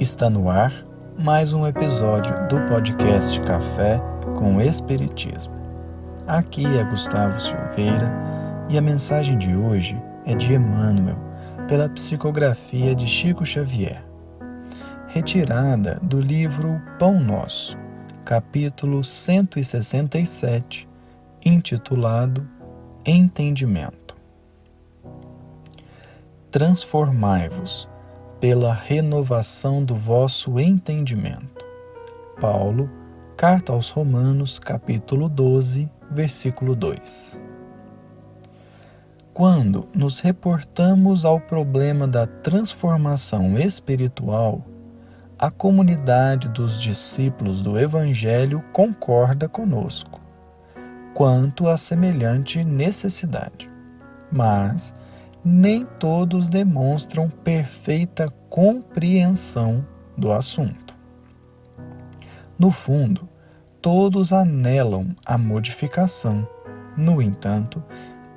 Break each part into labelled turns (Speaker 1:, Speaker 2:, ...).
Speaker 1: Está no ar mais um episódio do podcast Café com Espiritismo. Aqui é Gustavo Silveira e a mensagem de hoje é de Emmanuel, pela psicografia de Chico Xavier. Retirada do livro Pão Nosso, capítulo 167, intitulado Entendimento. Transformai-vos pela renovação do vosso entendimento. Paulo, Carta aos Romanos, capítulo 12, versículo 2. Quando nos reportamos ao problema da transformação espiritual, a comunidade dos discípulos do Evangelho concorda conosco quanto à semelhante necessidade. Mas, nem todos demonstram perfeita compreensão do assunto. No fundo, todos anelam a modificação. No entanto,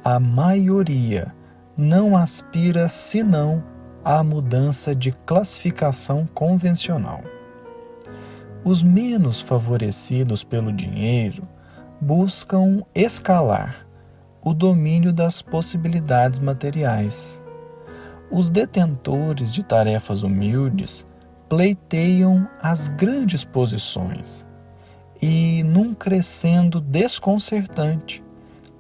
Speaker 1: a maioria não aspira senão à mudança de classificação convencional. Os menos favorecidos pelo dinheiro buscam escalar o domínio das possibilidades materiais. Os detentores de tarefas humildes pleiteiam as grandes posições e, num crescendo desconcertante,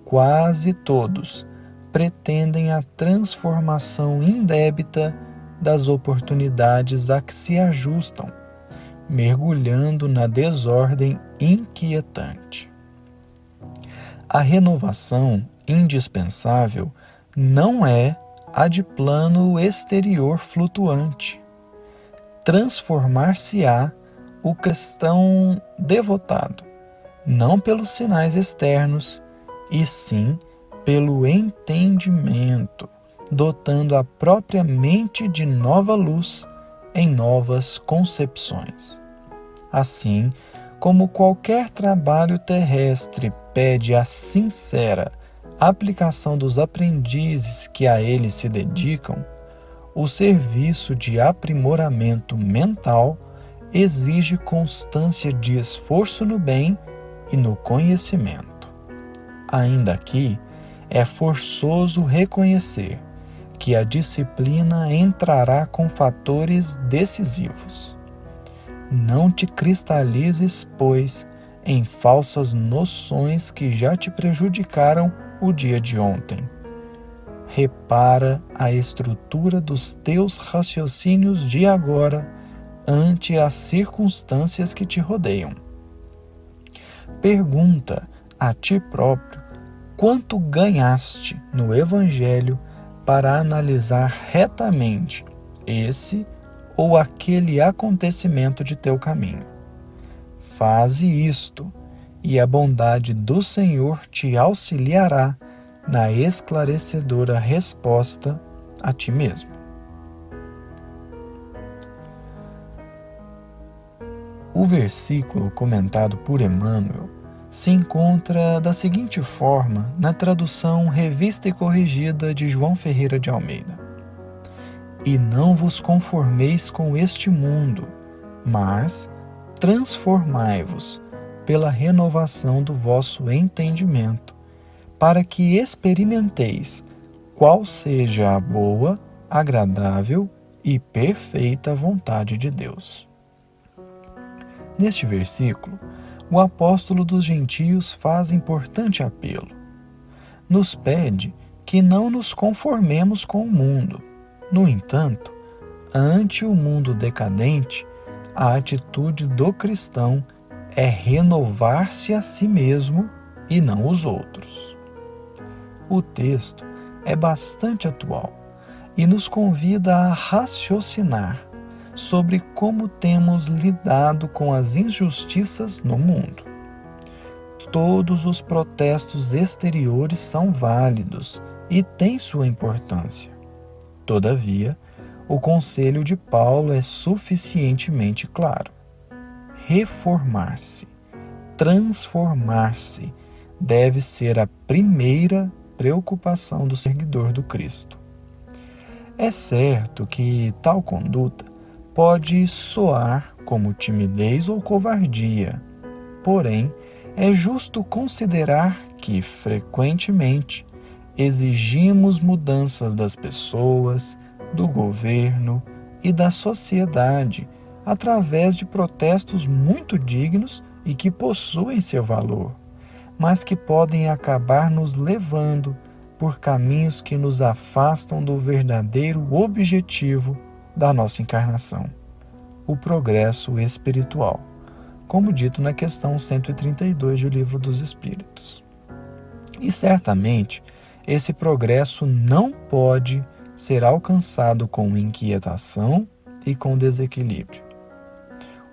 Speaker 1: quase todos pretendem a transformação indébita das oportunidades a que se ajustam, mergulhando na desordem inquietante. A renovação indispensável não é a de plano exterior flutuante. Transformar-se-á o cristão devotado, não pelos sinais externos, e sim pelo entendimento, dotando a própria mente de nova luz em novas concepções. Assim, como qualquer trabalho terrestre pede a sincera aplicação dos aprendizes que a ele se dedicam, o serviço de aprimoramento mental exige constância de esforço no bem e no conhecimento. Ainda aqui, é forçoso reconhecer que a disciplina entrará com fatores decisivos. Não te cristalizes, pois, em falsas noções que já te prejudicaram o dia de ontem. Repara a estrutura dos teus raciocínios de agora ante as circunstâncias que te rodeiam. Pergunta a ti próprio quanto ganhaste no Evangelho para analisar retamente esse ou aquele acontecimento de teu caminho. Faze isto, e a bondade do Senhor te auxiliará na esclarecedora resposta a ti mesmo. O versículo comentado por Emmanuel se encontra da seguinte forma na tradução revista e corrigida de João Ferreira de Almeida: E não vos conformeis com este mundo, mas transformai-vos pela renovação do vosso entendimento, para que experimenteis qual seja a boa, agradável e perfeita vontade de Deus. Neste versículo, o apóstolo dos gentios faz importante apelo. Nos pede que não nos conformemos com o mundo. No entanto, ante o mundo decadente, a atitude do cristão é renovar-se a si mesmo e não os outros. O texto é bastante atual e nos convida a raciocinar sobre como temos lidado com as injustiças no mundo. Todos os protestos exteriores são válidos e têm sua importância. Todavia, o conselho de Paulo é suficientemente claro. Reformar-se, transformar-se, deve ser a primeira preocupação do seguidor do Cristo. É certo que tal conduta pode soar como timidez ou covardia. Porém, é justo considerar que, frequentemente, exigimos mudanças das pessoas, do governo e da sociedade através de protestos muito dignos e que possuem seu valor, mas que podem acabar nos levando por caminhos que nos afastam do verdadeiro objetivo da nossa encarnação, o progresso espiritual, como dito na questão 132 do Livro dos Espíritos. E certamente esse progresso não pode ser alcançado com inquietação e com desequilíbrio.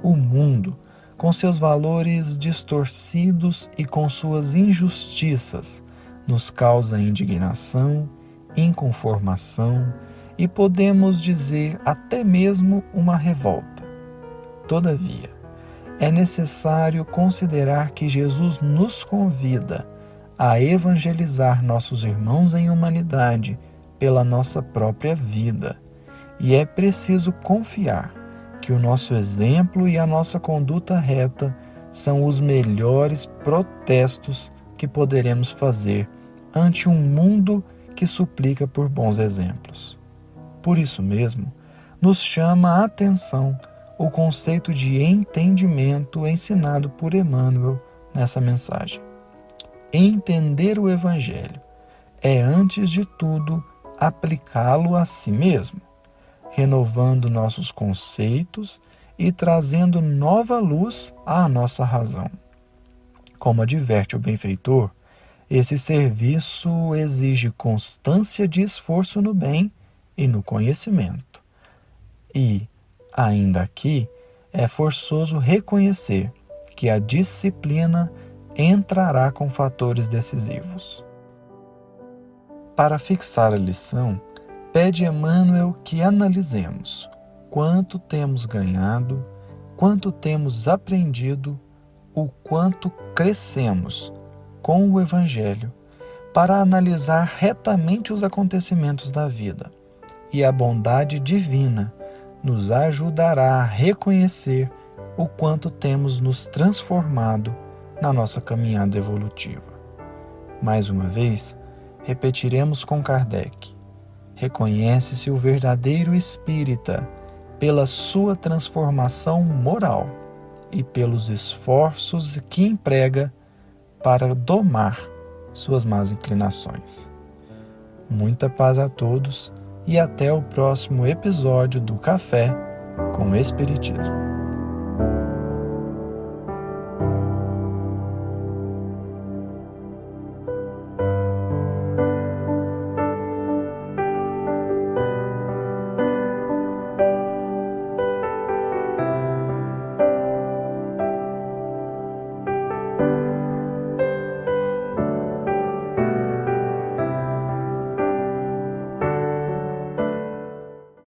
Speaker 1: O mundo, com seus valores distorcidos e com suas injustiças, nos causa indignação, inconformação e podemos dizer até mesmo uma revolta. Todavia, é necessário considerar que Jesus nos convida a evangelizar nossos irmãos em humanidade pela nossa própria vida, e é preciso confiar que o nosso exemplo e a nossa conduta reta são os melhores protestos que poderemos fazer ante um mundo que suplica por bons exemplos. Por isso mesmo, nos chama a atenção o conceito de entendimento ensinado por Emmanuel nessa mensagem. Entender o Evangelho é, antes de tudo, aplicá-lo a si mesmo, renovando nossos conceitos e trazendo nova luz à nossa razão. Como adverte o benfeitor, esse serviço exige constância de esforço no bem e no conhecimento. E, ainda aqui, é forçoso reconhecer que a disciplina entrará com fatores decisivos. Para fixar a lição, pede Emmanuel que analisemos quanto temos ganhado, quanto temos aprendido, o quanto crescemos com o Evangelho, para analisar retamente os acontecimentos da vida. E a bondade divina nos ajudará a reconhecer o quanto temos nos transformado na nossa caminhada evolutiva. Mais uma vez, repetiremos com Kardec: reconhece-se o verdadeiro espírita pela sua transformação moral e pelos esforços que emprega para domar suas más inclinações. Muita paz a todos e até o próximo episódio do Café com Espiritismo.